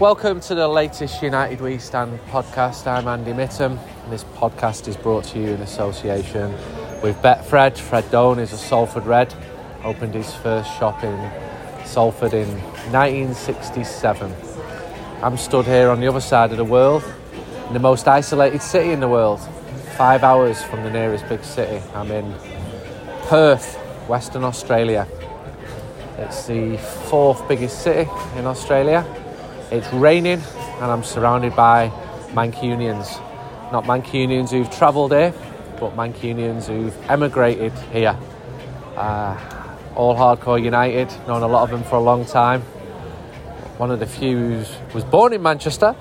Welcome to the latest United We Stand podcast. I'm Andy Mitton, and this podcast is brought to you in association with Betfred. Fred Done is a Salford Red, opened his first shop in Salford in 1967. I'm stood here on the other side of the world, in the most isolated city in the world, five hours from the nearest big city. I'm in Perth, Western Australia. It's the fourth biggest city in Australia. It's raining and I'm surrounded by Mancunians. Not Mancunians who've travelled here, but Mancunians who've emigrated here. Uh, all hardcore United, known a lot of them for a long time. One of the few who was born in Manchester,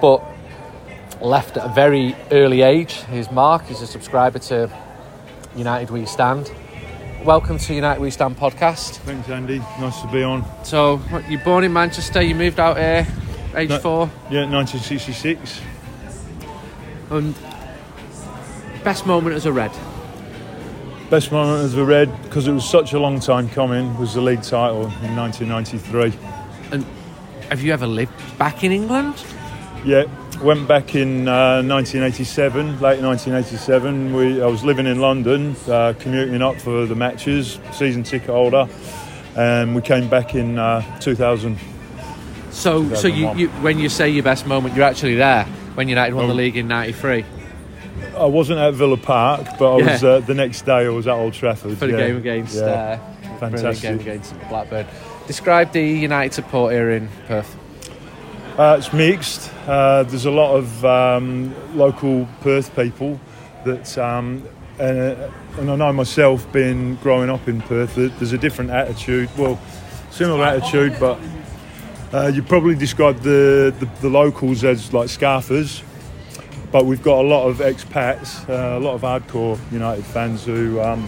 but left at a very early age. His Mark, he's a subscriber to United We Stand. Welcome to United We Stand podcast. Thanks, Andy. Nice to be on. So, you're born in Manchester, you moved out here, age No- four. Yeah, 1966. And um, best moment as a Red. Best moment as a Red, because it was such a long time coming, was the league title in 1993. And have you ever lived back in England? Yeah, went back in uh, 1987, late 1987. We, I was living in London, uh, commuting up for the matches, season ticket holder, and we came back in uh, 2000. So, so you, you, when you say your best moment, you're actually there when United won the Oh. league in '93 I wasn't at Villa Park, but I was Yeah. uh, the next day. I was at Old Trafford for the yeah. game against Yeah. uh, Fantastic. game against Blackburn. Describe the United support here in Perth. Uh, it's mixed. Uh, there's a lot of um, local Perth people that, um, and, uh, and I know myself, being growing up in Perth, there's a different attitude. Well, similar attitude, but uh, you probably describe the, the, the locals as like scarfers. But we've got a lot of expats, uh, a lot of hardcore United fans who um,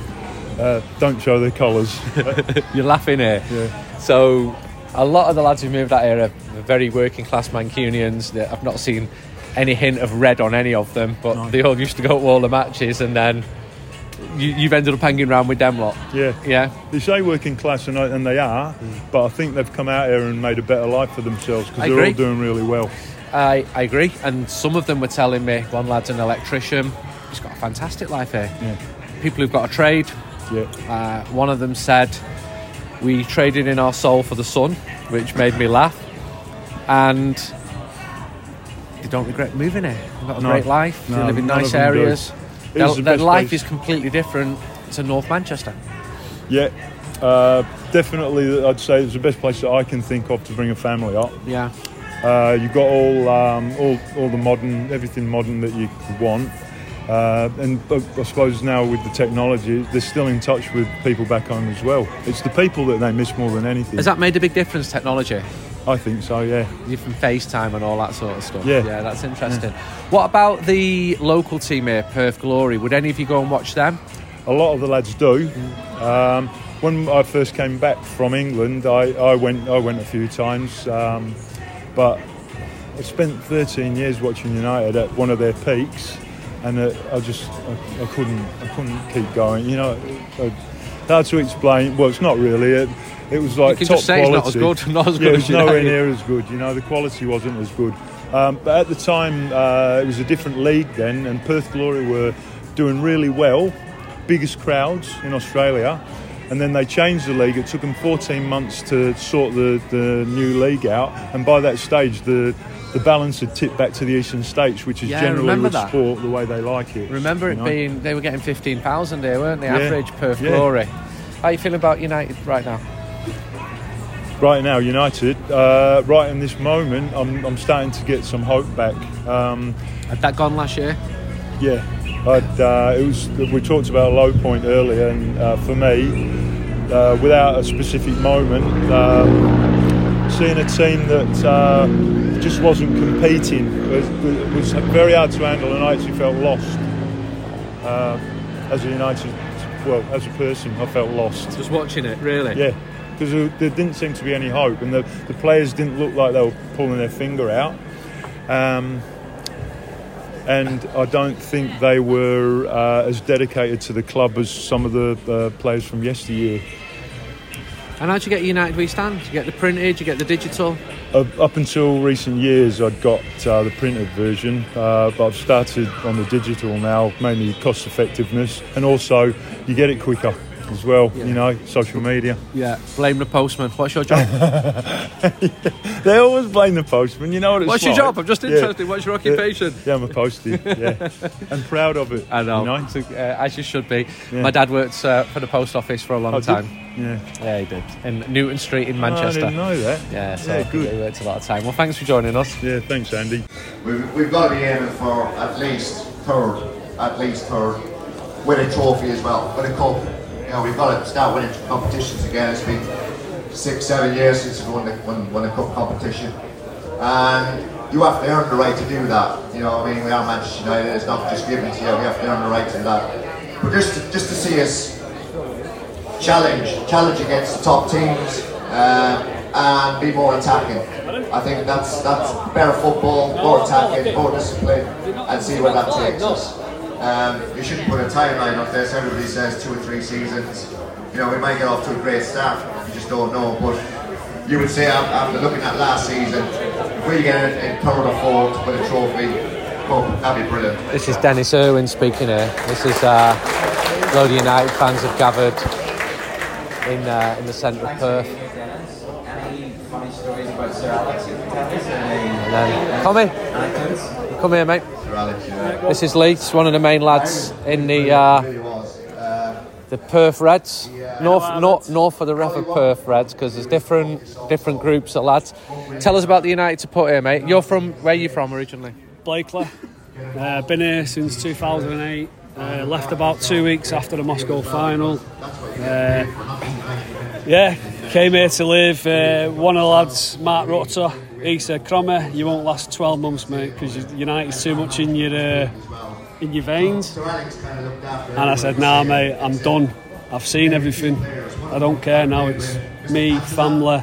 uh, don't show their colours. You're laughing here. yeah. So, a lot of the lads who moved out here are very working class Mancunians. That I've not seen any hint of red on any of them, but No. they all used to go to all the matches, and then you, you've ended up hanging around with them lot. yeah. Yeah. They say working class, and, and they are, but I think they've come out here and made a better life for themselves because they're agree. all doing really well. I, I agree, and some of them were telling me one lad's an electrician. He's got a fantastic life here. Yeah, People who've got a trade. yeah, Uh, one of them said, "We traded in our soul for the sun," which made me laugh. And they don't regret moving here. They've got a No. great life. they live in nice of them do. areas. Their, the their life place. is completely different to North Manchester. yeah. Uh, definitely, I'd say it's the best place that I can think of to bring a family up. Yeah. Uh, you've got all, um, all, all the modern, everything modern that you could want. Uh, and I suppose now with the technology, they're still in touch with people back home as well. It's the people that they miss more than anything. Has that made a big difference? Technology. I think so. Yeah. You from FaceTime and all that sort of stuff. Yeah. yeah, that's interesting. What about the local team here, Perth Glory? Would any of you go and watch them? A lot of the lads do. Um, when I first came back from England, I, I went I went a few times, um, but I spent 13 years watching United at one of their peaks, and uh, I just I, I couldn't I couldn't keep going. You know, uh, hard to explain. Well, it's not really. It, it was like top just say quality. it's not as good, not as yeah, good it's as nowhere near as good. You know, the quality wasn't as good. Um, but at the time, uh, it was a different league then, and Perth Glory were doing really well, biggest crowds in Australia. And then they changed the league. It took them 14 months to sort the, the new league out, and by that stage, the the balance had tipped back to the Eastern States, which is Yeah, generally with that. sport the way they like it. Remember it know? being they were getting fifteen thousand there, weren't they? Yeah. Average Perth Yeah. Glory. How are you feeling about United right now? Right now, United. Uh, right in this moment, I'm, I'm starting to get some hope back. Um, Had that gone last year? Yeah, I'd, uh, it was. We talked about a low point earlier, and uh, for me, uh, without a specific moment, um, seeing a team that uh, just wasn't competing was, was very hard to handle, and I actually felt lost uh, as a United. Well, as a person, I felt lost. Just watching it, really. Yeah, because there, didn't seem to be any hope, and the, the players didn't look like they were pulling their finger out. Um, and I don't think they were uh, as dedicated to the club as some of the uh, players from yesteryear. And how'd you get United We Stand? Did you get the printed? You get the digital? Up, up until recent years, I'd got uh, the printed version, uh, but I've started on the digital now, mainly cost effectiveness, and also you get it quicker as well. You know, social media. Yeah. Blame the postman. What's your job? They always blame the postman. You know what it's What's your job? I'm just Yeah. interested. What's your occupation? Yeah, I'm a postie. Yeah, I'm proud of it. I know, You know? So, uh, as you should be. Yeah. My dad worked uh, for the post office for a long Oh, did- time. Yeah, Yeah, he did. In Newton Street in Oh, I Manchester. didn't know that. yeah, so Yeah, good. he worked a lot of time. Well, thanks for joining us. Yeah, thanks, Andy. We've, we've got to be aiming for at least third, at least third, with a trophy as well, with a cup. You know, we've got to start winning competitions again. It's been six, seven years since we won the, won, won a cup competition. And you have to earn the right to do that. You know, I mean, we are Manchester United, it's not just given to you, we have to earn the right to that. But just to, just to see us challenge, challenge against the top teams, um, and be more attacking. I think that's that's better football, more attacking, more discipline, and see where that takes us. Um, you shouldn't put a timeline on this. Everybody says two or three seasons. You know, we might get off to a great start. You just don't know. But you would say after looking at last season, if we get in, in third or fourth with a trophy, well, that'd be brilliant. This is Dennis Irwin speaking here. This is uh, a load of United fans have gathered in uh, in the centre of Perth. And then, come here, come here, mate. Sir Alex, yeah. This is Lee. He's one of the main lads in the uh, Really was. The Perth Reds. North, north, north of the River Perth Reds because there's different different groups of lads. Tell us about the United support here, mate. You're from where are you from originally? Blackley. Uh, been here since 2008. Uh, left about two weeks after the Moscow final. Uh, yeah, came here to live. Uh, one of the lads, Mark Rutter, he said, Cromer, you won't last 12 months, mate, because United's too much in your uh, in your veins. Sir Alex kind of looked after And I said, nah, mate, I'm done. I've seen everything. I don't care now. It's me, family.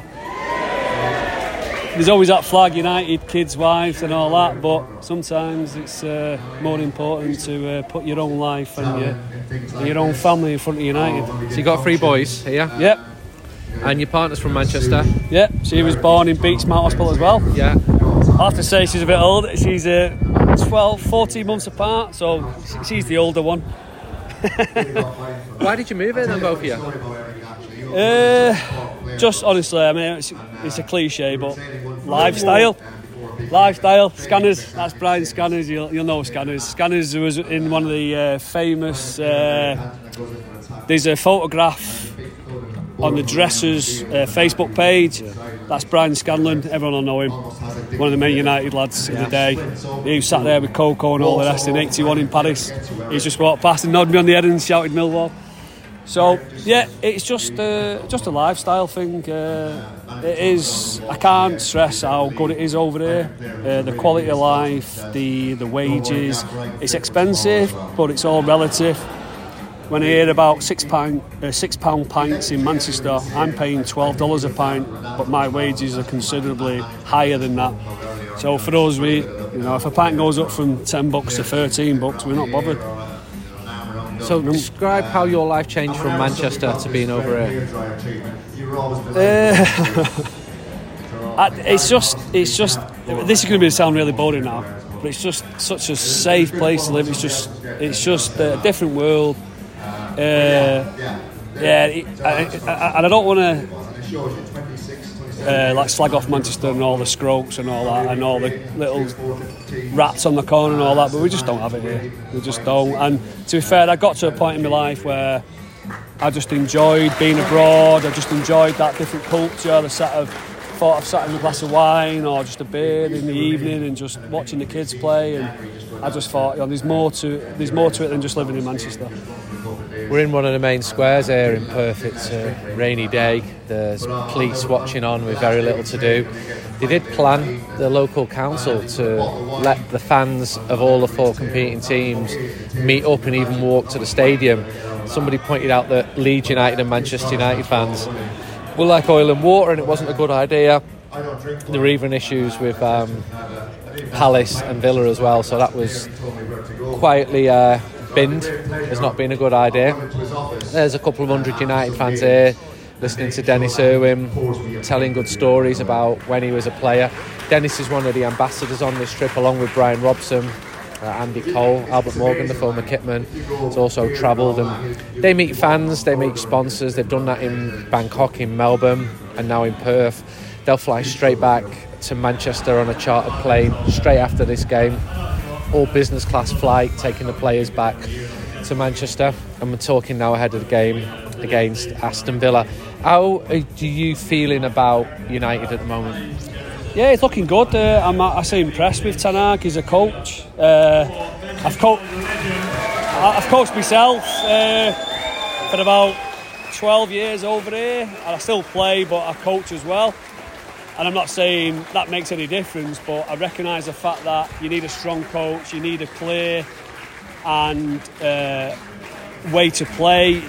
There's always that flag, United, kids, wives, and all that. But sometimes it's uh, more important to uh, put your own life and your, and your own family in front of United. So you got three boys here, Yep, and your partner's from Manchester. Yeah, She was born in Beechmount Hospital as well. Yeah. I have to say she's a bit old. She's uh, 12, 14 months apart, so she's the older one. Why did you move in then, both of you? Uh, just honestly, I mean, it's, it's a cliche, but lifestyle. Lifestyle, Scanners, that's Brian Scanners, you'll, you'll know Scanners. Scanners was in one of the uh, famous, uh, there's a photograph on the Dressers uh, Facebook page. That's Brian Scanlon, everyone will know him. One of the main United lads in the day. He sat there with Coco and all the rest in 81 in Paris. He's just walked past and nodded me on the head and shouted Millwall. So yeah, it's just uh, just a lifestyle thing. Uh, it is. I can't stress how good it is over there. Uh, the quality of life, the the wages. It's expensive, but it's all relative. When I hear about six pound uh, six pound pints in Manchester, I'm paying twelve dollars a pint, but my wages are considerably higher than that. So for us, we you know if a pint goes up from ten bucks to thirteen bucks, we're not bothered. So describe how your life changed from Manchester to being over here. Uh, it's just, it's just. This is going to be sound really boring now, but it's just such a safe place to live. It's just, it's just a different world. Uh, yeah, it, I, I, and I don't want to uh, like slag off Manchester and all the scroats and all that, and all the little rats on the corner and all that, but we just don't have it here. We just don't. And to be fair, I got to a point in my life where I just enjoyed being abroad. I just enjoyed that different culture. The sort of thought of sat in a glass of wine or just a beer in the evening and just watching the kids play. And I just thought, you know, there's more to there's more to it than just living in Manchester. We're in one of the main squares here in Perth. It's a rainy day. There's police watching on with very little to do. They did plan the local council to let the fans of all the four competing teams meet up and even walk to the stadium. Somebody pointed out that Leeds United and Manchester United fans were like oil and water, and it wasn't a good idea. There were even issues with um, Palace and Villa as well, so that was quietly uh, binned as not been a good idea. There's a couple of hundred United fans here. listening to Dennis Irwin telling good stories about when he was a player. Dennis is one of the ambassadors on this trip, along with Brian Robson, uh, Andy Cole, Albert Morgan, the former kitman, has also travelled and they meet fans, they meet sponsors. They've done that in Bangkok, in Melbourne, and now in Perth. They'll fly straight back to Manchester on a chartered plane straight after this game. All business class flight, taking the players back to Manchester. And we're talking now ahead of the game against Aston Villa. How are you feeling about United at the moment? Yeah, it's looking good. Uh, I'm actually impressed with Ten Hag. He's a coach. Uh, I've, co- I've coached myself uh, for about 12 years over here, and I still play, but I coach as well. And I'm not saying that makes any difference, but I recognise the fact that you need a strong coach, you need a clear and uh, way to play,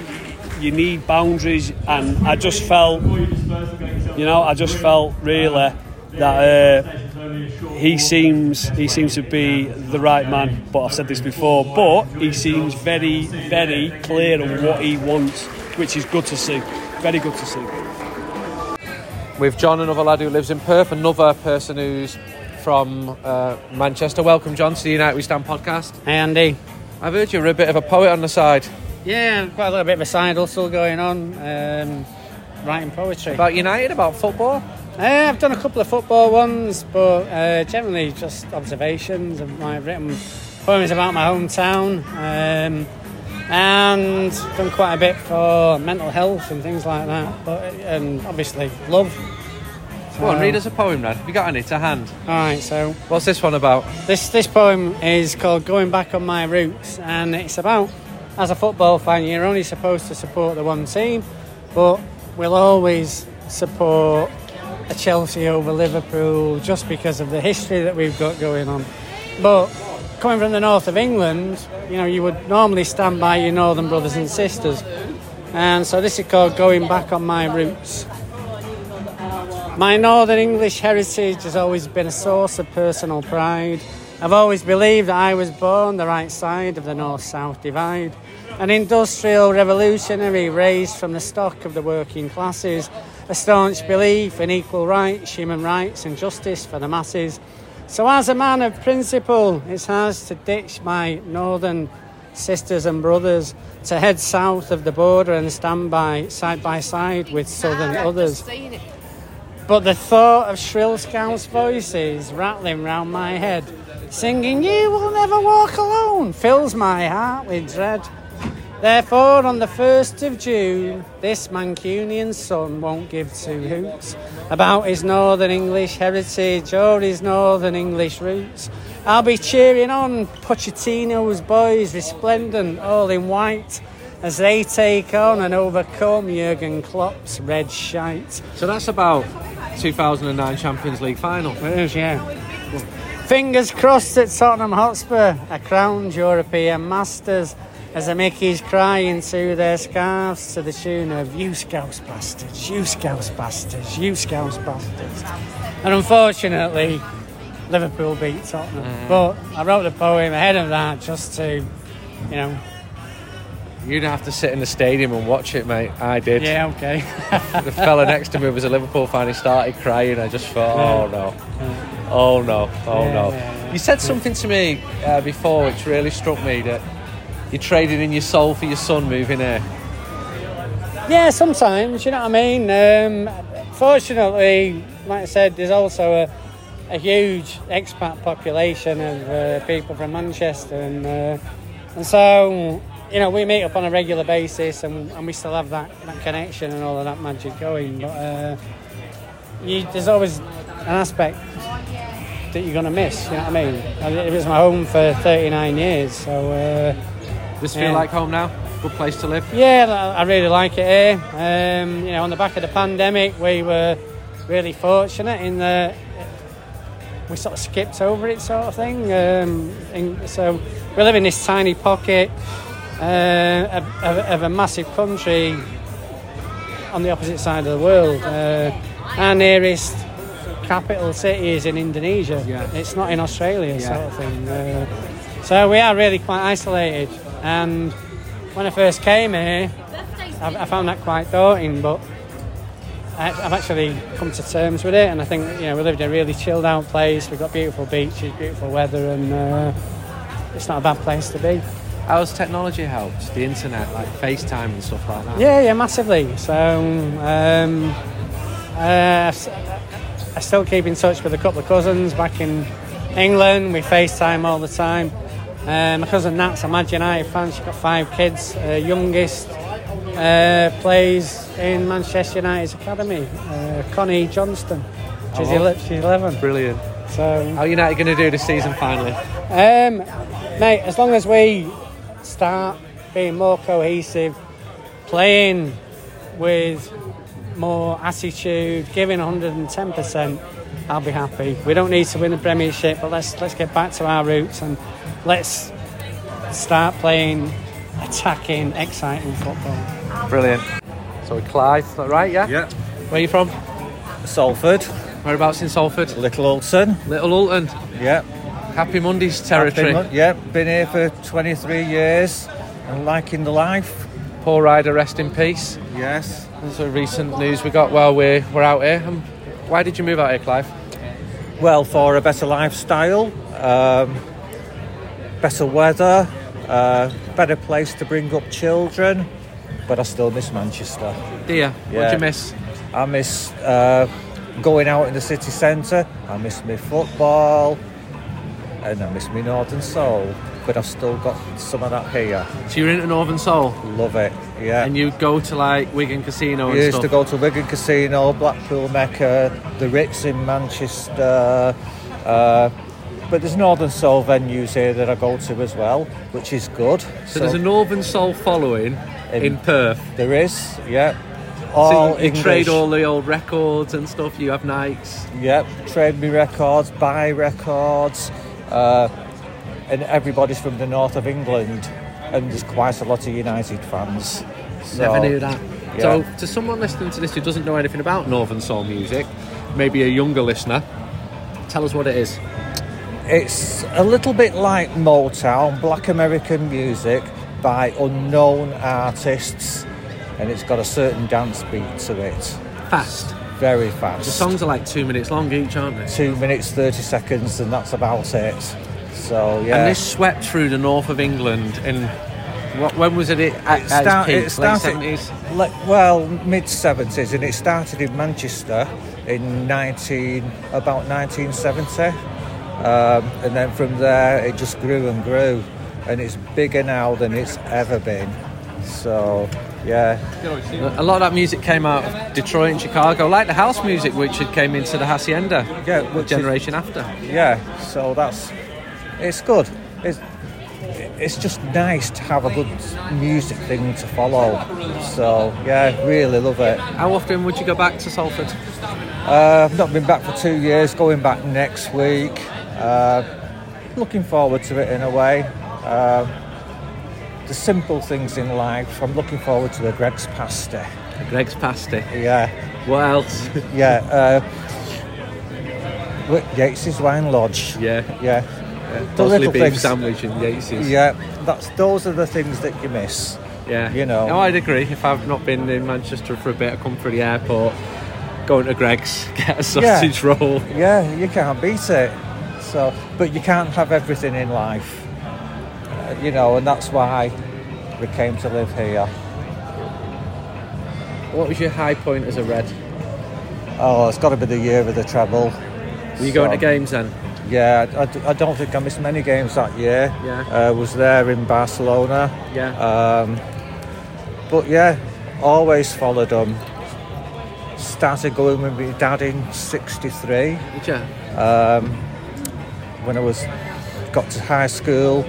you need boundaries, and I just felt, you know, I just felt really that uh, he seems he seems to be the right man. But I've said this before. But he seems very very clear on what he wants, which is good to see. Very good to see. With John, another lad who lives in Perth, another person who's from uh, Manchester. Welcome, John, to the United We Stand podcast. Hey, Andy. I've heard you're a bit of a poet on the side. Yeah, quite a little bit of a side hustle going on, um, writing poetry. About United, about football? Uh, I've done a couple of football ones, but uh, generally just observations. I've written poems about my hometown, um, and done quite a bit for mental health and things like that. But and obviously love. Go on, read us a poem, Red. Have you got any to hand? All right, so What's this one about? this this poem is called "Going Back on My Roots," and it's about as a football fan, you're only supposed to support the one team, but we'll always support a Chelsea over Liverpool just because of the history that we've got going on. But coming from the north of England, you know, you would normally stand by your northern brothers and sisters. And so this is called Going Back on My Roots. My northern English heritage has always been a source of personal pride. I've always believed that I was born the right side of the north south divide. An industrial revolutionary raised from the stock of the working classes, a staunch belief in equal rights, human rights, and justice for the masses. So, as a man of principle, it's hard to ditch my northern sisters and brothers to head south of the border and stand by side by side with southern others. But the thought of shrill Scouse voices rattling round my head, singing, You will never walk alone, fills my heart with dread. Therefore, on the 1st of June, this Mancunian son won't give two hoots about his Northern English heritage or his Northern English roots. I'll be cheering on Pochettino's boys, resplendent, all in white, as they take on and overcome Jurgen Klopp's red shite. So that's about 2009 Champions League final. It is, yeah. Fingers crossed at Tottenham Hotspur, a crowned European Masters, as the Mickeys cry into their scarves to the tune of You Scouse Bastards, You Scouse Bastards, You Scouse Bastards. And unfortunately, Liverpool beat Tottenham. But I wrote the poem ahead of that just to, you know, You'd have to sit in the stadium and watch it, mate. I did. yeah, okay. The fella next to me was a Liverpool fan. He started crying. I just thought, oh no, oh no, oh Yeah, no. yeah, yeah. You said something to me uh, before which really struck me that you're trading in your soul for your son moving here. Yeah, sometimes, you know what I mean? Um, fortunately, like I said, there's also a, a huge expat population of uh, people from Manchester, and, uh, and so, you know, we meet up on a regular basis and, and we still have that, that connection and all of that magic going. But uh, you, there's always an aspect that you're going to miss, you know what I mean? It was my home for 39 years, so. Does feel like home now? Good place to live. yeah, I really like it here. Um, you know, on the back of the pandemic, we were really fortunate in that we sort of skipped over it, sort of thing. Um, and so we live in this tiny pocket uh, of, of, of a massive country on the opposite side of the world. Uh, our nearest capital city is in Indonesia. Yeah. It's not in Australia, Yeah. sort of thing. Uh, so we are really quite isolated. And when I first came here, I, I found that quite daunting. But I- I've actually come to terms with it, and I think you know we live in a really chilled out place. We've got beautiful beaches, beautiful weather, and uh, it's not a bad place to be. How's technology helped? The internet, like FaceTime and stuff like that. Yeah, yeah, massively. So um, uh, I still keep in touch with a couple of cousins back in England. We FaceTime all the time. Uh, my cousin Nat's a Mad United fan. She's got five kids. Uh, youngest uh, plays in Manchester United's academy. Uh, Connie Johnston. She's, Oh. ele- she's 11. Brilliant. So How are United going to do this season finally? um, mate, as long as we start being more cohesive, playing with more attitude, giving 110%, I'll be happy. We don't need to win the Premiership, but let's let's get back to our roots and let's start playing attacking, exciting football. Brilliant. So with Clive, is that right? Yeah. Yeah. Where are you from? Salford, Whereabouts in Salford? Little Hulton. Little Hulton. Yeah. Happy Mondays territory. Been, yeah, been here for 23 years and liking the life. Paul Ryder, rest in peace. Yes. There's a recent news we got while we're, we're out here. Um, why did you move out here, Clive? Well, for a better lifestyle, um, better weather, uh, better place to bring up children, but I still miss Manchester. Dear, what Yeah. do you miss? I miss uh, going out in the city centre. I miss my football, and I miss my Northern Soul. But I've still got some of that here. So you're into Northern Soul Love it. Yeah. and you go to like Wigan Casino and used stuff. to go to Wigan Casino, Blackpool Mecca, the Ritz in Manchester. Uh, but there's Northern Soul venues here that I go to as well, which is good. so, there's a Northern Soul following in, In- Perth. there is, yeah. So All you, you English. trade all the old records and stuff. You have nights. Yep, trade me records, buy records, uh, and everybody's from the north of England, and there's quite a lot of United fans. So, Never knew that. yeah. So, to someone listening to this who doesn't know anything about Northern Soul music, maybe a younger listener, tell us what it is. It's a little bit like Motown, black American music by unknown artists, and it's got a certain dance beat to it. Fast. Very fast. The songs are like two minutes long each, aren't they? Two minutes, 30 seconds, and that's about it. So, yeah. And this swept through the north of England in what, when was it at, at start- it started- Late 70s? Le- well, mid 70s, and it started in Manchester in 19 about 1970, um, and then from there it just grew and grew, and it's bigger now than it's ever been. So, yeah, A lot of that music came out of Detroit and Chicago, like the house music, which had came into the Haçienda. Yeah, the which is- generation after. yeah. So that's it's good. It's it's just nice to have a good music thing to follow. So yeah, really love it. How often would you go back to Salford? Uh, I've not been back for two years, going back next week. Uh, looking forward to it in a way. Um, the simple things in life. I'm looking forward to the Greggs pasty. Greggs pasty. Yeah, What else? yeah. Uh, Yates's Wine Lodge. yeah. Yeah, the little beef things. sandwich and Yates's. Yeah, that's those are the things that you miss. Yeah. You know. No, I'd agree. If I've not been in Manchester for a bit, I come through the airport, going to Greggs, get a sausage roll. Yeah, you can't beat it. So, but you can't have everything in life, uh, you know, and that's why we came to live here. What was your high point as a Red? Oh, it's got to be the year of the treble. Were you going to games then? Yeah, I don't think I missed many games that year. Yeah. uh, was there in Barcelona. Yeah. Um, but yeah, always followed them. Started going with my dad in '63. Did you? um, when I was got to high school.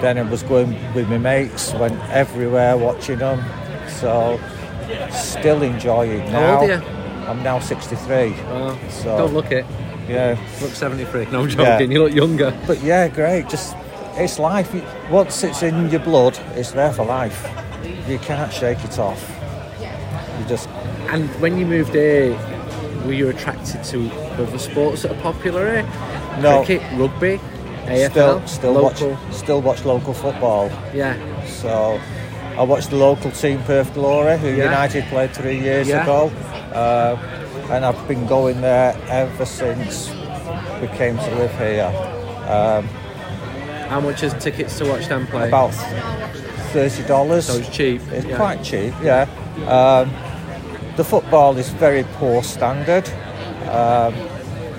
Then I was going with my mates, went everywhere watching them. So still enjoying How now. old are you? I'm now 63. Oh, So don't look it. yeah, Look 73. No, I'm joking. You look younger. but yeah, great. Just it's life. Once it's in your blood, it's there for life. You can't shake it off. You just And when you moved here, were you attracted to other sports that are popular here? No. Cricket, rugby, AFL, Still, still local. watch, still watch local football. Yeah. So I watched the local team Perth Glory, who Yeah. United played three years Yeah. ago. uh, and I've been going there ever since we came to live here. Um, How much is tickets to watch them play? about thirty dollars. so it's cheap. It's yeah. quite cheap, yeah. Um, the football is very poor standard, um,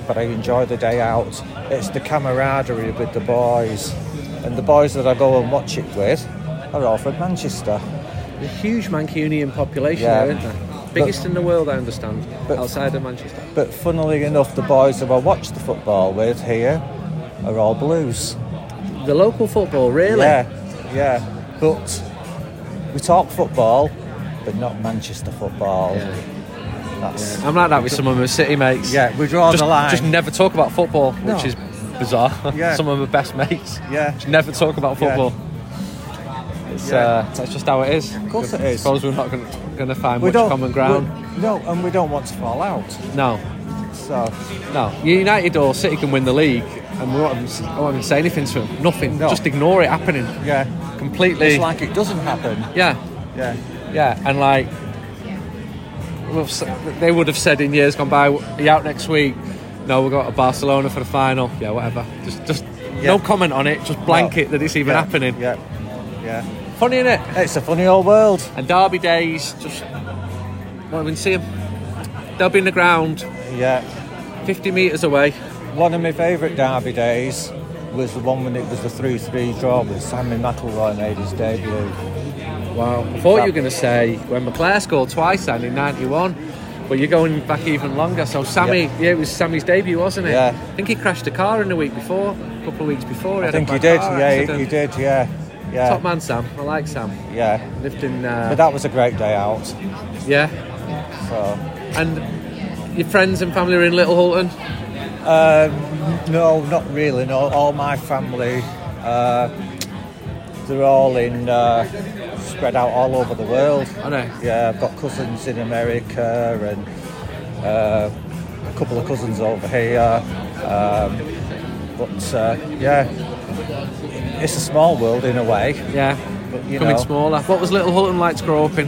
but I enjoy the day out. It's the camaraderie with the boys, and the boys that I go and watch it with are all from Manchester. A huge Mancunian population Yeah. there, isn't there? Biggest in the world, I understand, but- outside of Manchester. But funnily enough, the boys that I watch the football with here are all Blues. The local football, really? Yeah, yeah. But we talk football, but not Manchester football. Yeah. That's, I'm like that with some of my city mates. yeah, we draw just, the line. just never talk about football, No. which is bizarre. Yeah. some of my best mates. Yeah. Just never talk about Yeah. football. It's, Yeah. uh, that's just how it is. Of course it I suppose we're not going to find we much common ground. no, and we don't want to fall out. No, So no. United or City can win the league, and we won't even, I won't even say anything to them. Nothing. No. Just ignore it happening. yeah, Completely. it's like it doesn't happen. yeah, Yeah, yeah, and like they would have said in years gone by, "Are you out next week?" No, we've got to Barcelona for the final. Yeah, whatever. Just, just no comment on it. Just blanket No. that it's even yeah, happening. Yeah, yeah. Funny, isn't it? It's a funny old world. And Derby days, just won't even see them. They'll be in the ground, Yeah. 50 metres away. One of my favourite derby days was the one when it was the 3-3 draw with Sammy McIlroy made his debut. Wow. I thought you were going to say when McClair scored twice then in 91, but you're going back even longer. So Sammy, yeah, Yeah. it was Sammy's debut, wasn't it? Yeah. I think he crashed a car in the week before, a couple of weeks before. I think he did. Yeah, he, he did. Yeah, yeah, Top man, Sam. I like Sam. yeah. Lived in. Uh, But that was a great day out. yeah. So. And your friends and family are in Little Hulton? Um, no, not really. No, all my family, uh, they're all in, uh, spread out all over the world. I know. Yeah, I've got cousins in America and uh, a couple of cousins over here. Um, but uh, yeah, it's a small world in a way. Yeah. But, you Becoming know, smaller. What was Little Hulton like to grow up in?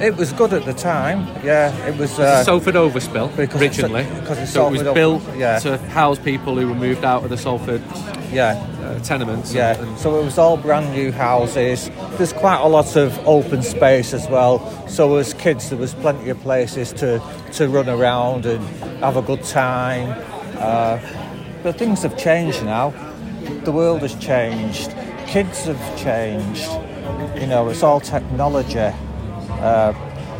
it was good at the time. Yeah, it was. Uh, a Salford overspill because it's- originally. because it's so it was built yeah. to house people who were moved out of the Salford yeah. Uh, tenements. Yeah, And, so it was all brand new houses. There's quite a lot of open space as well. So as kids, there was plenty of places to, to run around and have a good time. Uh, but things have changed now. The world has changed. Kids have changed. You know, it's all technology. Uh,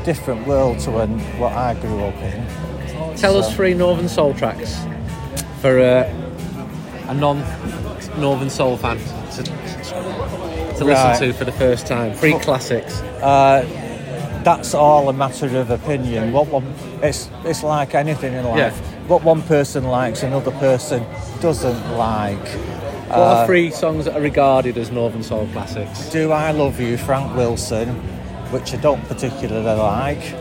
different world to when what I grew up in. tell us three Northern Soul tracks for uh, a non-Northern Soul fan to, to listen Right. to for the first time. Three classics. Uh, that's all a matter of opinion. What one, it's it's like anything in life. Yeah. What one person likes, another person doesn't like. What are three songs that are regarded as Northern Soul classics? Do I Love You, Frank Wilson, which I don't particularly like.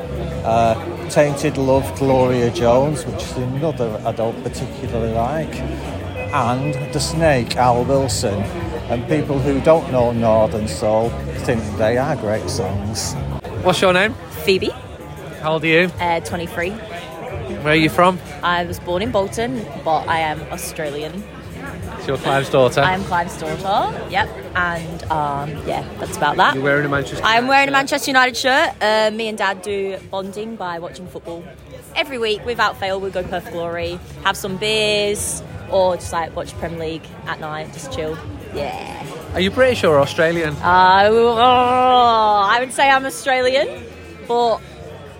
Uh, Tainted Love, Gloria Jones, which is another I don't particularly like. And The Snake, Al Wilson. And people who don't know Northern Soul think they are great songs. What's your name? Phoebe, How old are you? uh, 23. Where are you from? I was born in Bolton, but I am Australian. It's your Clive's daughter. I am Clive's daughter. Yep, and um, yeah, that's about that. You're wearing a Manchester. I'm wearing a. Manchester United shirt. Uh, me and Dad do bonding by watching football every week without fail. We go to Perth Glory, have some beers, or just like watch Premier League at night, just chill. Yeah. Are you British or Australian? Uh, oh, I would say I'm Australian, but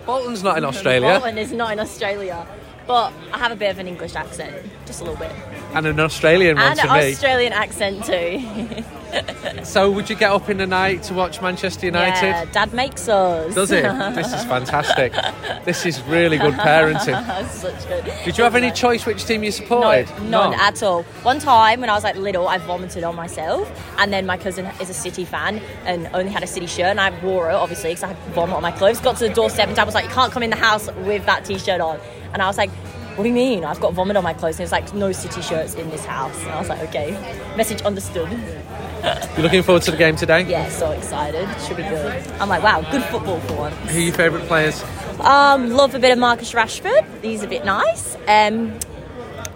Bolton's not in Australia. Bolton is not in Australia. But I have a bit of an English accent, just a little bit. And an Australian one and an. Australian accent too. So would you get up in the night to watch Manchester United? Yeah, Dad makes us. Does it? this is fantastic. This is really good parenting. Such good. Did you have any choice which team you No, supported? none at all. One time when I was like little, I vomited on myself, and then my cousin is a City fan and only had a City shirt, and I wore it obviously because I had vomit on my clothes. Got to the doorstep, and Dad was like, "You can't come in the house with that T-shirt on," and I was like. What do you mean? I've got vomit on my clothes. And it's like, no city shirts in this house. And I was like, okay, message understood. You're looking forward to the game today? Yeah, so excited. Should be good. I'm like, wow, good football for once. Who are your favourite players? Um, love a bit of Marcus Rashford. He's a bit nice. Um,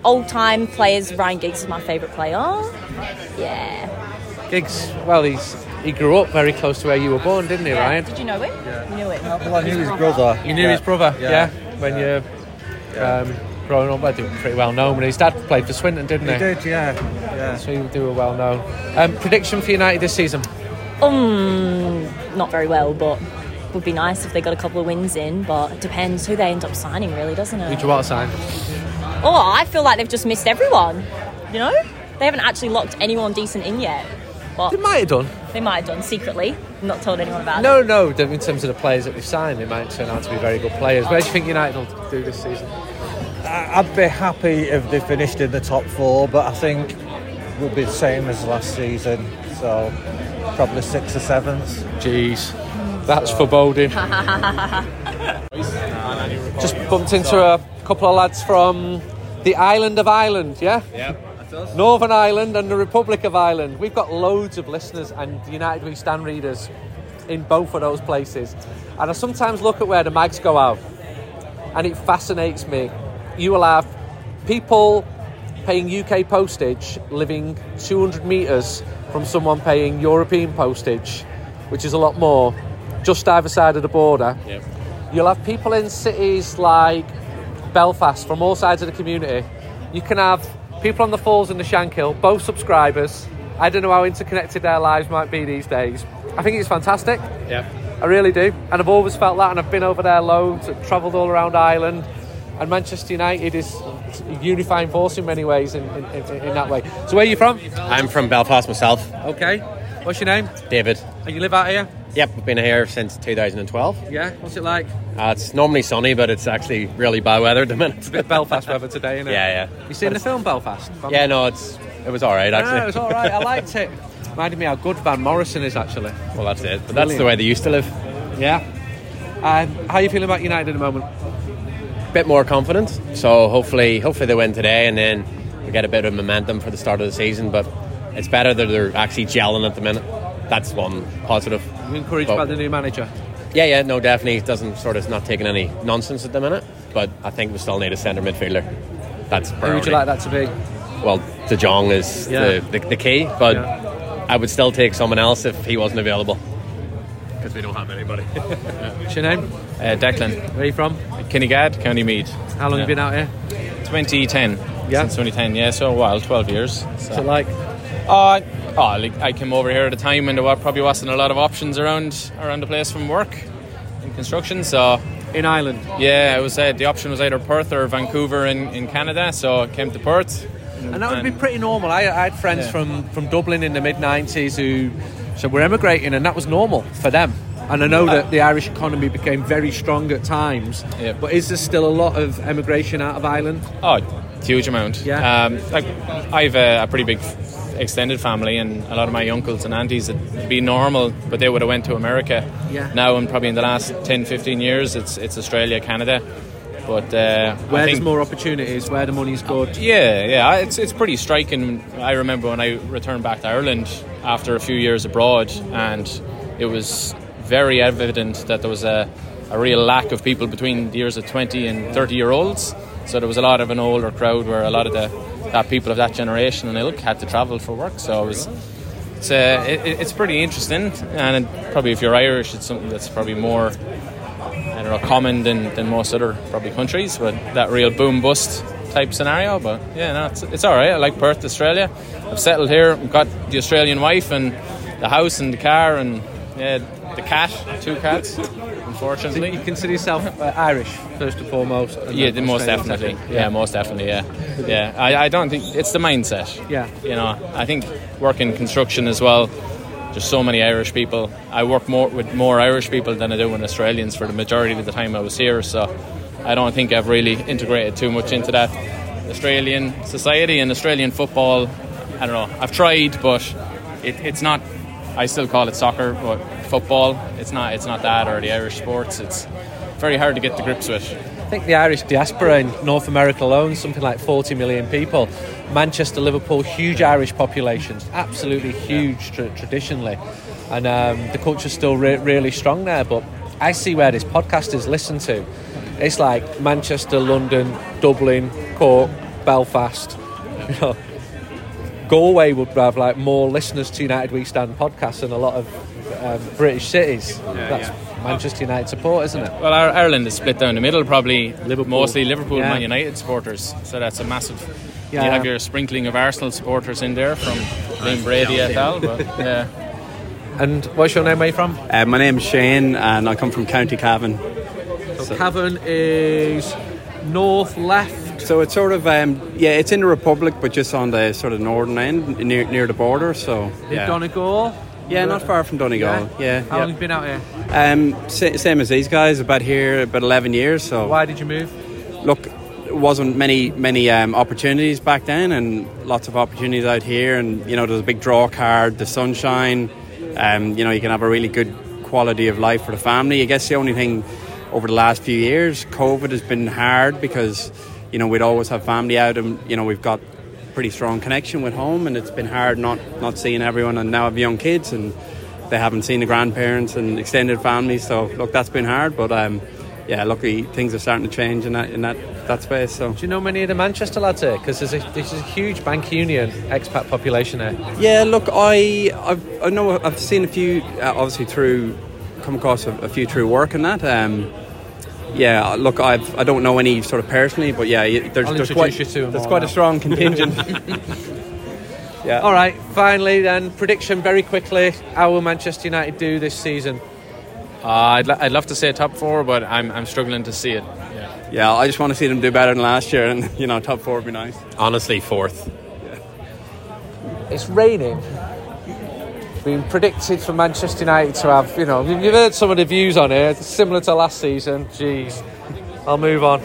old time players, Ryan Giggs is my favourite player. Yeah. Giggs. Well, he's he grew up very close to where you were born, didn't he, yeah. Ryan? Did you know him? You knew him. Well, I knew his brother. You knew his brother, yeah. when you're um, growing up, I think pretty well known. And his dad played for Swinton, didn't he? He did, yeah. yeah. So you do a well known. Um, prediction for United this season? Um, not very well, but would be nice if they got a couple of wins in. But it depends who they end up signing, really, doesn't it? Who do it? you want to sign? Oh, I feel like they've just missed everyone. You know, they haven't actually locked anyone decent in yet. But They might have done. they might have done secretly, not told anyone about it. No, no. In terms of the players that they've signed, they might turn out to be very good players. Where do you think United will do this season? I- I'd be happy if they finished in the top four, but I think we'll be the same as last season. So probably six or seventh. Jeez, hmm. that's foreboding. Just bumped into a couple of lads from the island of Ireland, yeah? Yeah. Northern Ireland and the Republic of Ireland. We've got loads of listeners and United We Stand readers in both of those places. And I sometimes look at where the mags go out and it fascinates me. You will have people paying UK postage living 200 metres from someone paying European postage, which is a lot more, just either side of the border. Yep. You'll have people in cities like Belfast from all sides of the community. You can have people on the Falls and the Shankill, both subscribers. I don't know how interconnected their lives might be these days. I think it's fantastic. Yeah. I really do. And I've always felt that, and I've been over there loads, I've travelled all around Ireland. And Manchester United is a unifying force in many ways in, in, in, that way. So, where are you from? I'm from Belfast myself, Okay. What's your name? David. And you live out here? Yep, I've been here since 2012. Yeah. What's it like? Uh, it's normally sunny, but it's actually really bad weather at the minute. It's a bit Belfast weather today, isn't it? Yeah, yeah. You seen the film Belfast? Yeah, no, it's it was all right No, actually. it was all right. I liked it. Reminded me how good Van Morrison is actually. well, that's it. But that's the way they used to live. Yeah. Um, how are you feeling about United at the moment? Bit more confident. So hopefully, hopefully they win today, and then we get a bit of momentum for the start of the season. But it's better that they're actually gelling at the minute. That's one positive. You encouraged But- by the new manager? Yeah, yeah, no, definitely doesn't sort of not taking any nonsense at the minute. But I think we still need a centre midfielder. That's Who would you like that to be? Well, De Jong is Yeah. the, the, the key, but Yeah. I would still take someone else if he wasn't available. Because we don't have anybody. What's your name? Uh, Declan, Where are you from? Kinnegad, County Meath. How long Yeah. have you been out here? 2010. Yeah. Since 2010, yeah, so a while, 12 years. What's So. like? Uh, oh, like, I came over here at a time when there wa- probably wasn't a lot of options around around the place from work in construction. So In Ireland. yeah, it was uh, the option was either Perth or Vancouver in, in Canada. So I came to Perth. And that would be pretty normal. I, I had friends Yeah. from, from Dublin in the mid 90s who said we're emigrating, and that was normal for them. And I know that the Irish economy became very strong at times. Yeah. But is there still a lot of emigration out of Ireland? Oh, huge amount. Yeah. Um, like I've a, a pretty big extended family, and a lot of my uncles and aunties it'd be normal, but they would have went to America. Yeah. Now, and probably in the last 10, 15 years, it's it's Australia, Canada. But uh, Where I there's more opportunities, where the money's good. yeah, yeah, it's it's pretty striking. I remember when I returned back to Ireland after a few years abroad, and it was very evident that there was a, a real lack of people between the years of 20 and 30 year olds. So there was a lot of an older crowd where a lot of the that people of that generation and ilk had to travel for work. So it was. It's, uh, it, it's pretty interesting, and it, probably if you're Irish, it's something that's probably more I don't know, common than, than most other probably countries, but that real boom bust type scenario. But yeah, no, it's, it's all right. I like Perth, Australia. I've settled here. I've got the Australian wife and the house and the car and yeah, the cat, two cats, So unfortunately. you consider yourself uh, Irish, first and foremost? and Yeah, the most Australian definitely. second? Yeah. most definitely. Yeah, yeah. I, I don't think it's the mindset. Yeah. you know, I think working construction as well. There's so many Irish people. I work more with more Irish people than I do with Australians for the majority of the time I was here. So I don't think I've really integrated too much into that Australian society and Australian football. I don't know. I've tried, but it, it's not. I still call it soccer, but football. It's not. It's not that or the Irish sports. It's very hard to get to grips with. I think the Irish diaspora in North America alone, something like 40 million people. Manchester, Liverpool, huge Irish populations, absolutely huge tra- traditionally. And um, the culture's still re- really strong there. But I see where this podcast is listened to. It's like Manchester, London, Dublin, Cork, Belfast. You know, Galway would have like more listeners to United We Stand podcast than a lot of um, British cities. That's Manchester United support, isn't it? Well, our, Ireland is split down the middle, probably Liverpool. mostly Liverpool, Yeah. Man United supporters. So that's a massive. Yeah. You have your sprinkling of Arsenal supporters in there from Liam Brady et al. But yeah, And what's your name? Where you from? Uh, my name's Shane and I come from County Cavan. So Cavan is north left. So it's sort of, um, yeah, it's in the Republic, but just on the sort of northern end, near near the border. So, In yeah. Donegal. Yeah, not far from Donegal. Yeah. How yeah. long have you been out here? Um, sa- same as these guys, about here, about 11 years. So, Why did you move? look, wasn't many many um, opportunities back then, and lots of opportunities out here. And you know, there's a big draw card, the sunshine. Um, you know, you can have a really good quality of life for the family. I guess the only thing over the last few years, COVID has been hard because you know we'd always have family out, and you know we've got pretty strong connection with home, and it's been hard not not seeing everyone. And now I have young kids, and they haven't seen the grandparents and extended families. So look, that's been hard, but. Um, yeah, luckily things are starting to change in that in that, that space. So Do you know many of the Manchester lads here? Because there's a, there's a huge Bank Union expat population here. Yeah, look, I I've, I know I've seen a few, uh, obviously through, come across a, a few through work and that. Um, yeah, look, I've I don't know any sort of personally, but yeah, there's I'll there's quite you to 'em there's quite a strong contingent. yeah. All right, finally then, prediction very quickly. How will Manchester United do this season? uh, I'd, lo- I'd love to say top four, but I'm, I'm struggling to see it. Yeah. Yeah, I just want to see them do better than last year, and you know, top four would be nice. Honestly, fourth. Yeah. It's raining. Been predicted for Manchester United to have, you know, you've heard some of the views on it, similar to last season. Jeez, I'll move on.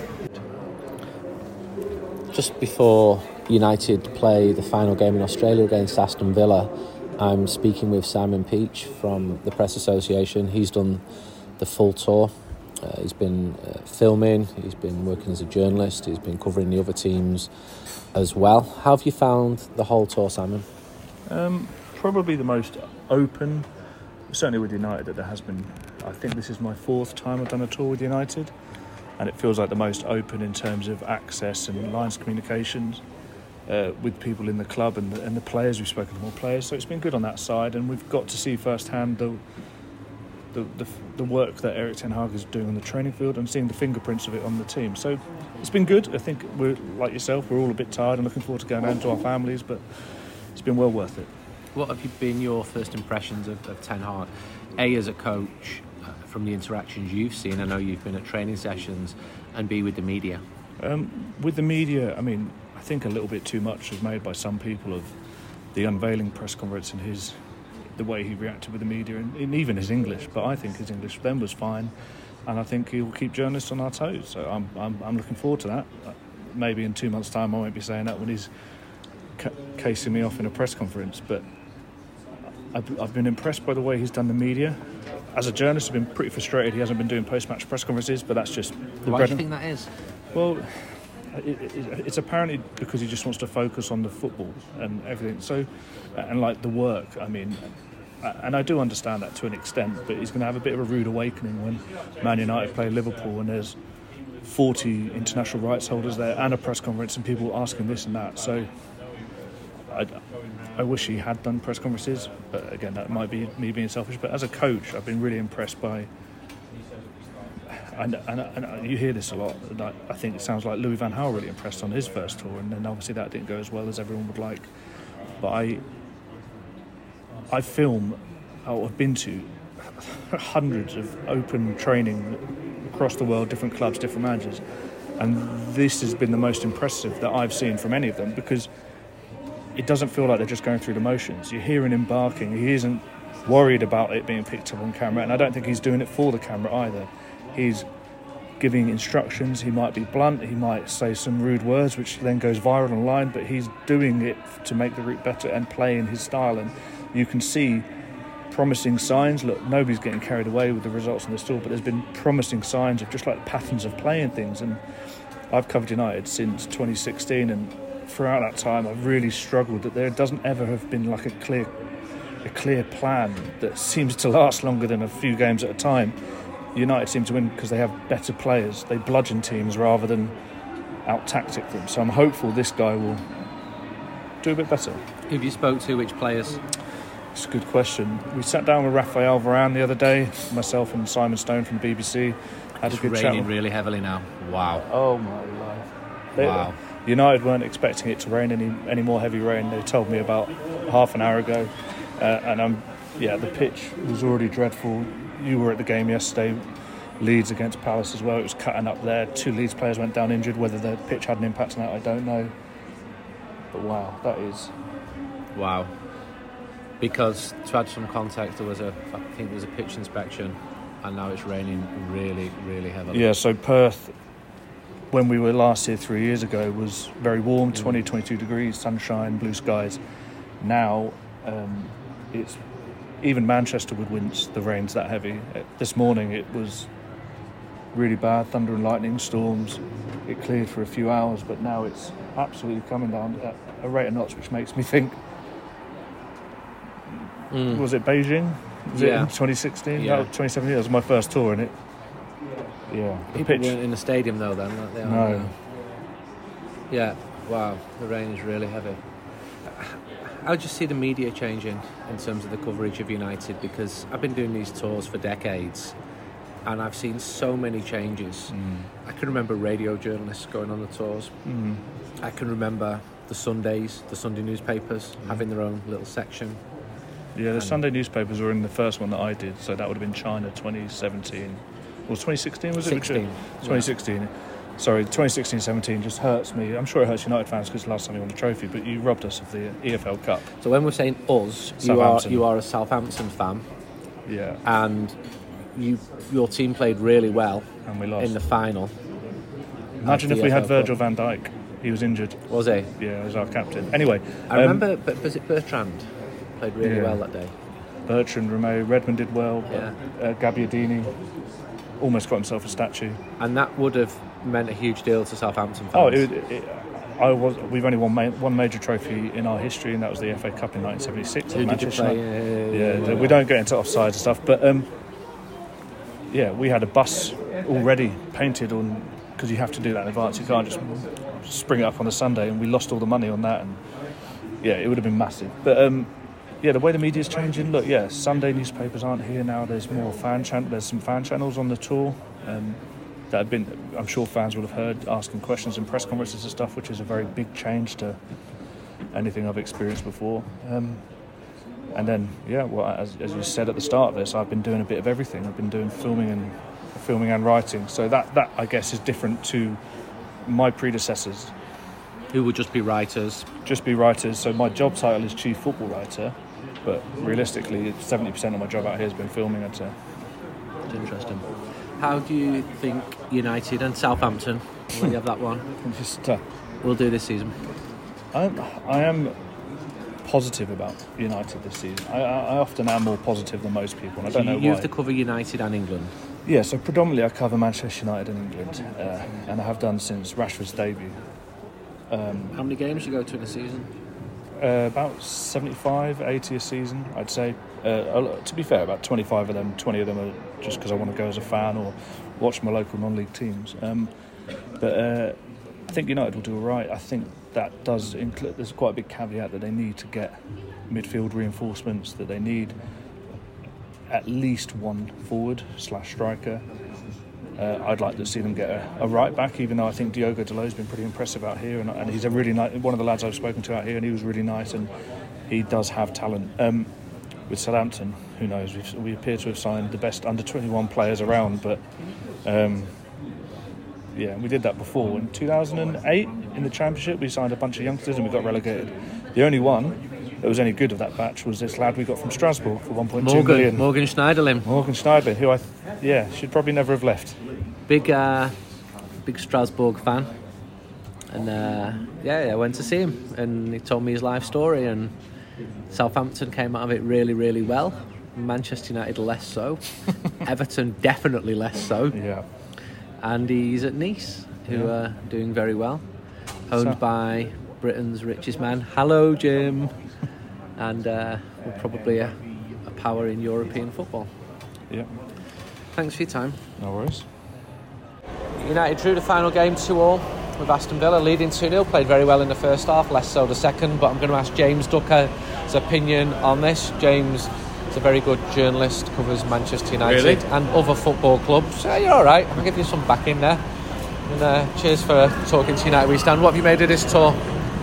Just before United play the final game in Australia against Aston Villa, I'm speaking with Simon Peach from the Press Association. He's done the full tour. Uh, he's been uh, filming, he's been working as a journalist, he's been covering the other teams as well. How have you found the whole tour, Simon? Um, probably the most open, certainly with United, that there has been. I think this is my fourth time I've done a tour with United, and it feels like the most open in terms of access and lines of communications uh, with people in the club and the, and the players. We've spoken to more players, so it's been good on that side, and we've got to see firsthand the. The, the, the work that Erik Ten Hag is doing on the training field and seeing the fingerprints of it on the team. So it's been good. I think we're like yourself. We're all a bit tired and looking forward to going home to our families, but it's been well worth it. What have you been your first impressions of, of Ten Hag? A, as a coach, uh, from the interactions you've seen, I know you've been at training sessions, and B, with the media. Um, with the media, I mean, I think a little bit too much was made by some people of the unveiling press conference and his the way he reacted with the media and, and even his English. But I think his English then was fine, and I think he will keep journalists on our toes. So I'm I'm, I'm looking forward to that. Uh, Maybe in two months' time, I won't be saying that when he's ca- casing me off in a press conference, but. I've, I've been impressed by the way he's done the media. As a journalist, I've been pretty frustrated he hasn't been doing post-match press conferences, but that's just the Why bread do you think that is? well, it, it, it's apparently because he just wants to focus on the football and everything. So, and like the work. I mean, and I do understand that to an extent, but he's going to have a bit of a rude awakening when Man United play Liverpool and there's 40 international rights holders there and a press conference and people asking this and that. So, I, I wish he had done press conferences, but again, that might be me being selfish. But as a coach, I've been really impressed by and, and, and you hear this a lot. I think it sounds like Louis Van Gaal really impressed on his first tour, and then obviously that didn't go as well as everyone would like. But I, I film, I've been to hundreds of open training across the world, different clubs, different managers, and this has been the most impressive that I've seen from any of them because it doesn't feel like they're just going through the motions. You're hearing him barking. He isn't worried about it being picked up on camera, and I don't think he's doing it for the camera either. He's giving instructions. He might be blunt. He might say some rude words, which then goes viral online. But he's doing it to make the route better and play in his style. And you can see promising signs. Look, nobody's getting carried away with the results on the store, but there's been promising signs of just like patterns of play and things. And I've covered United since 2016, and throughout that time, I've really struggled that there doesn't ever have been like a clear, a clear plan that seems to last longer than a few games at a time. United seem to win because they have better players. They bludgeon teams rather than out tactic them. So I'm hopeful this guy will do a bit better. Who have you spoke to? Which players? It's a good question. We sat down with Raphael Varane the other day, myself and Simon Stone from the BBC. Had It's a good raining with- really heavily now. Wow. Oh my life! They- Wow. United weren't expecting it to rain any any more heavy rain. They told me about half an hour ago, uh, and I'm yeah. The pitch was already dreadful. You were at the game yesterday. Leeds against Palace as well. It was cutting up there. Two Leeds players went down injured. Whether the pitch had an impact on that, I don't know. But wow, that is Wow. Because to add some context, there was a I think there was a pitch inspection, and now it's raining really, really heavily. Yeah, so Perth, when we were last here three years ago, was very warm 20, 22 degrees, sunshine, blue skies. Now, um, it's even Manchester would wince, the rain's that heavy. Uh, This morning it was really bad, thunder and lightning, storms. It cleared for a few hours, but now it's absolutely coming down at a rate of knots, which makes me think was it Beijing? Was it Yeah. in 2016? Yeah. No, 2017. That was my first tour, and it. Yeah, People pitch. weren't in the stadium though then. weren't they? No. Yeah. Wow. The rain is really heavy. How do you see the media changing in terms of the coverage of United? Because I've been doing these tours for decades, and I've seen so many changes. I can remember radio journalists going on the tours. Mm. I can remember the Sundays, the Sunday newspapers Mm. having their own little section. Yeah, the And- Sunday newspapers were in the first one that I did, so that would have been China 2017. Or 2016, was it? 16, 2016. Sorry, 2016 17 just hurts me. I'm sure it hurts United fans because last time you won the trophy, but you robbed us of the EFL Cup. So when we're saying us, you are you are a Southampton fan, Yeah. and you your team played really well And we lost. in the final. Imagine if we had Virgil Cup. van Dijk. He was injured. Was he? Yeah, as our captain. Anyway, I um, remember, but was it Bertrand played really Yeah. well that day? Bertrand, Romeu, Redmond did well. Yeah. Uh, Gabbiadini almost got himself a statue. And that would have meant a huge deal to Southampton fans. Oh, it, it, I was. We've only won ma- one major trophy in our history, and that was the FA Cup in 1976. Who did you play? Yeah, yeah, Yeah, yeah, we don't get into offsides and stuff, but um, yeah, we had a bus already painted on because you have to do that in advance. You can't just spring it up on a Sunday, and we lost all the money on that, and yeah, it would have been massive. But um, yeah, the way the media's changing. Look, yeah, Sunday newspapers aren't here now. There's more fan chan- There's some fan channels on the tour. Um, that have been, I'm sure fans will have heard asking questions in press conferences and stuff, which is a very big change to anything I've experienced before. Um, and then, yeah, well, as, as you said at the start of this, I've been doing a bit of everything. I've been doing filming and filming and writing. So that, that I guess, is different to my predecessors. Who would just be writers? Just be writers. So my job title is chief football writer, but realistically, 70% of my job out here has been filming. I'd say. It's interesting. How do you think United and Southampton, will you have that one, Just, uh, will do this season? I'm, I am positive about United this season. I, I often am more positive than most people, and I don't know you, you why. have to cover United and England. Yeah, so predominantly I cover Manchester United and England, uh, and I have done since Rashford's debut. Um, How many games do you go to in a season? Uh, about 75, 80 a season, I'd say. Uh, to be fair, about 25 of them, 20 of them are just because I want to go as a fan or watch my local non-league teams. Um, but uh, I think United will do all right. I think that does include. There's quite a big caveat that they need to get midfield reinforcements. That they need at least one forward slash striker. Uh, I'd like to see them get a, a right back, even though I think Diogo Dalot's been pretty impressive out here, and, and he's a really nice, one of the lads I've spoken to out here, and he was really nice, and he does have talent. Um, with Southampton, who knows? We've, we appear to have signed the best under 21 players around, but um, yeah, we did that before. In 2008, in the Championship, we signed a bunch of youngsters and we got relegated. The only one that was any good of that batch was this lad we got from Strasbourg for 1.2 Morgan, million. Morgan Schneiderlin. Morgan Schneidlin, who I, yeah, should probably never have left. Big, uh, big Strasbourg fan. And uh, yeah, yeah, I went to see him, and he told me his life story. And Southampton came out of it really, really well. Manchester United less so. Everton definitely less so. Yeah. And he's at Nice, who Yeah. are doing very well. Owned So- by Britain's richest man. Hello, Jim. and uh, we're probably a, a power in European football. Yeah. Thanks for your time. No worries. United drew the final game 2 all with Aston Villa leading 2 0. Played very well in the first half, less so the second. But I'm going to ask James Ducker's opinion on this. James is a very good journalist, covers Manchester United Really? and other football clubs. Yeah, you're alright. I'll give you some back in there. And uh, cheers for talking to United We Stand. What have you made of this tour?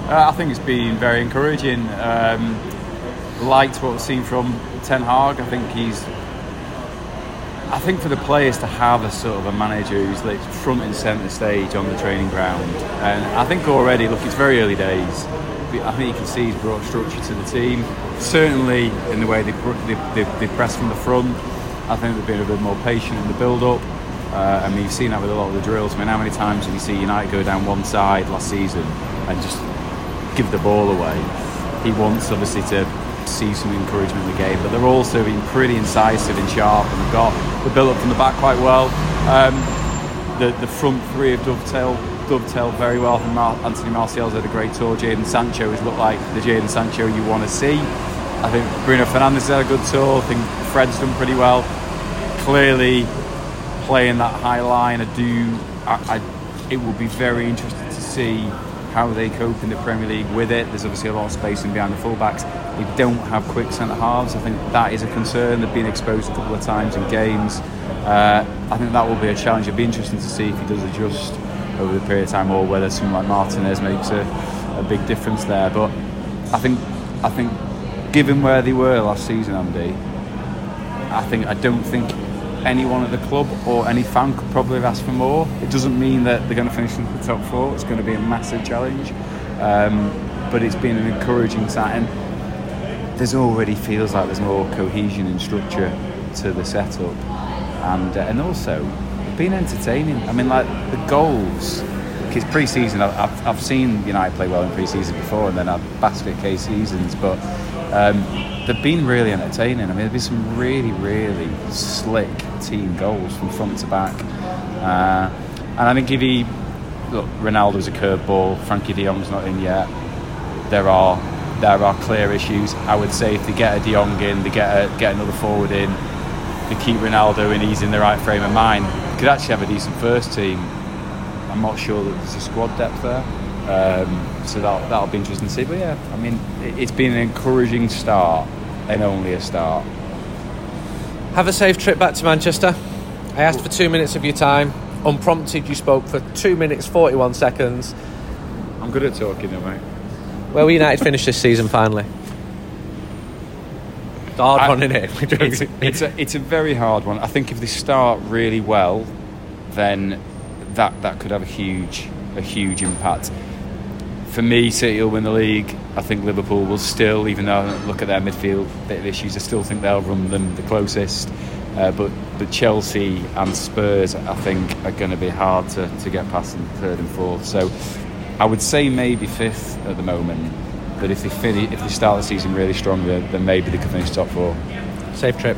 Uh, I think it's been very encouraging. Um, liked what we've seen from Ten Hag. I think he's. I think for the players to have a sort of a manager who's like front and centre stage on the training ground, and I think already, look, it's very early days. I think you can see he's brought structure to the team. Certainly in the way they they, they, they press from the front. I think they've been a bit more patient in the build-up. Uh, I mean, you've seen that with a lot of the drills. I mean, how many times did you see United go down one side last season and just give the ball away? He wants obviously to see some encouragement in the game, but they're also being pretty incisive and sharp, and they've got the build up from the back quite well. Um, the the front three have dovetailed dovetailed very well. Anthony Martial's had a great tour. Jadon Sancho has looked like the Jadon Sancho you want to see. I think Bruno Fernandes had a good tour. I think Fred's done pretty well. Clearly playing that high line, I do. I, I, it will be very interesting to see how they cope in the Premier League with it. There's obviously a lot of space in behind the fullbacks. They don't have quick centre halves. I think that is a concern. They've been exposed a couple of times in games. Uh, I think that will be a challenge. It'll be interesting to see if he does adjust over the period of time, or whether someone like Martinez makes a, a big difference there. But I think, I think, given where they were last season, Andy, I think I don't think anyone at the club or any fan could probably have asked for more. It doesn't mean that they're going to finish in the top four. It's going to be a massive challenge, um, but it's been an encouraging sign. And there's already feels like there's more cohesion and structure to the setup, and uh, and also been entertaining. I mean, like the goals. It's pre-season. I've, I've, seen United play well in pre-season before, and then I've basket case seasons, but. Um, they've been really entertaining. I mean, there've been some really, really slick team goals from front to back. Uh, and I think if he look, Ronaldo's a curveball. Frenkie De Jong's not in yet. There are there are clear issues. I would say if they get a De Jong in, they get a, get another forward in, they keep Ronaldo and he's in the right frame of mind. Could actually have a decent first team. I'm not sure that there's a squad depth there. Um, so that, that'll be interesting to see. But yeah, I mean, it, it's been an encouraging start and only a start. Have a safe trip back to Manchester. I asked for two minutes of your time. Unprompted, you spoke for two minutes, 41 seconds. I'm good at talking, though, mate. Where will United finish this season finally? Hard I- one, isn't it? It's, it's, a, it's a very hard one. I think if they start really well, then that that could have a huge a huge impact. For me, City will win the league. I think Liverpool will still, even though I look at their midfield bit of issues, I still think they'll run them the closest. Uh, but but Chelsea and Spurs, I think, are going to be hard to, to get past in third and fourth. So I would say maybe fifth at the moment. But if they finish, if they start the season really strongly, then maybe they could finish top four. Safe trip.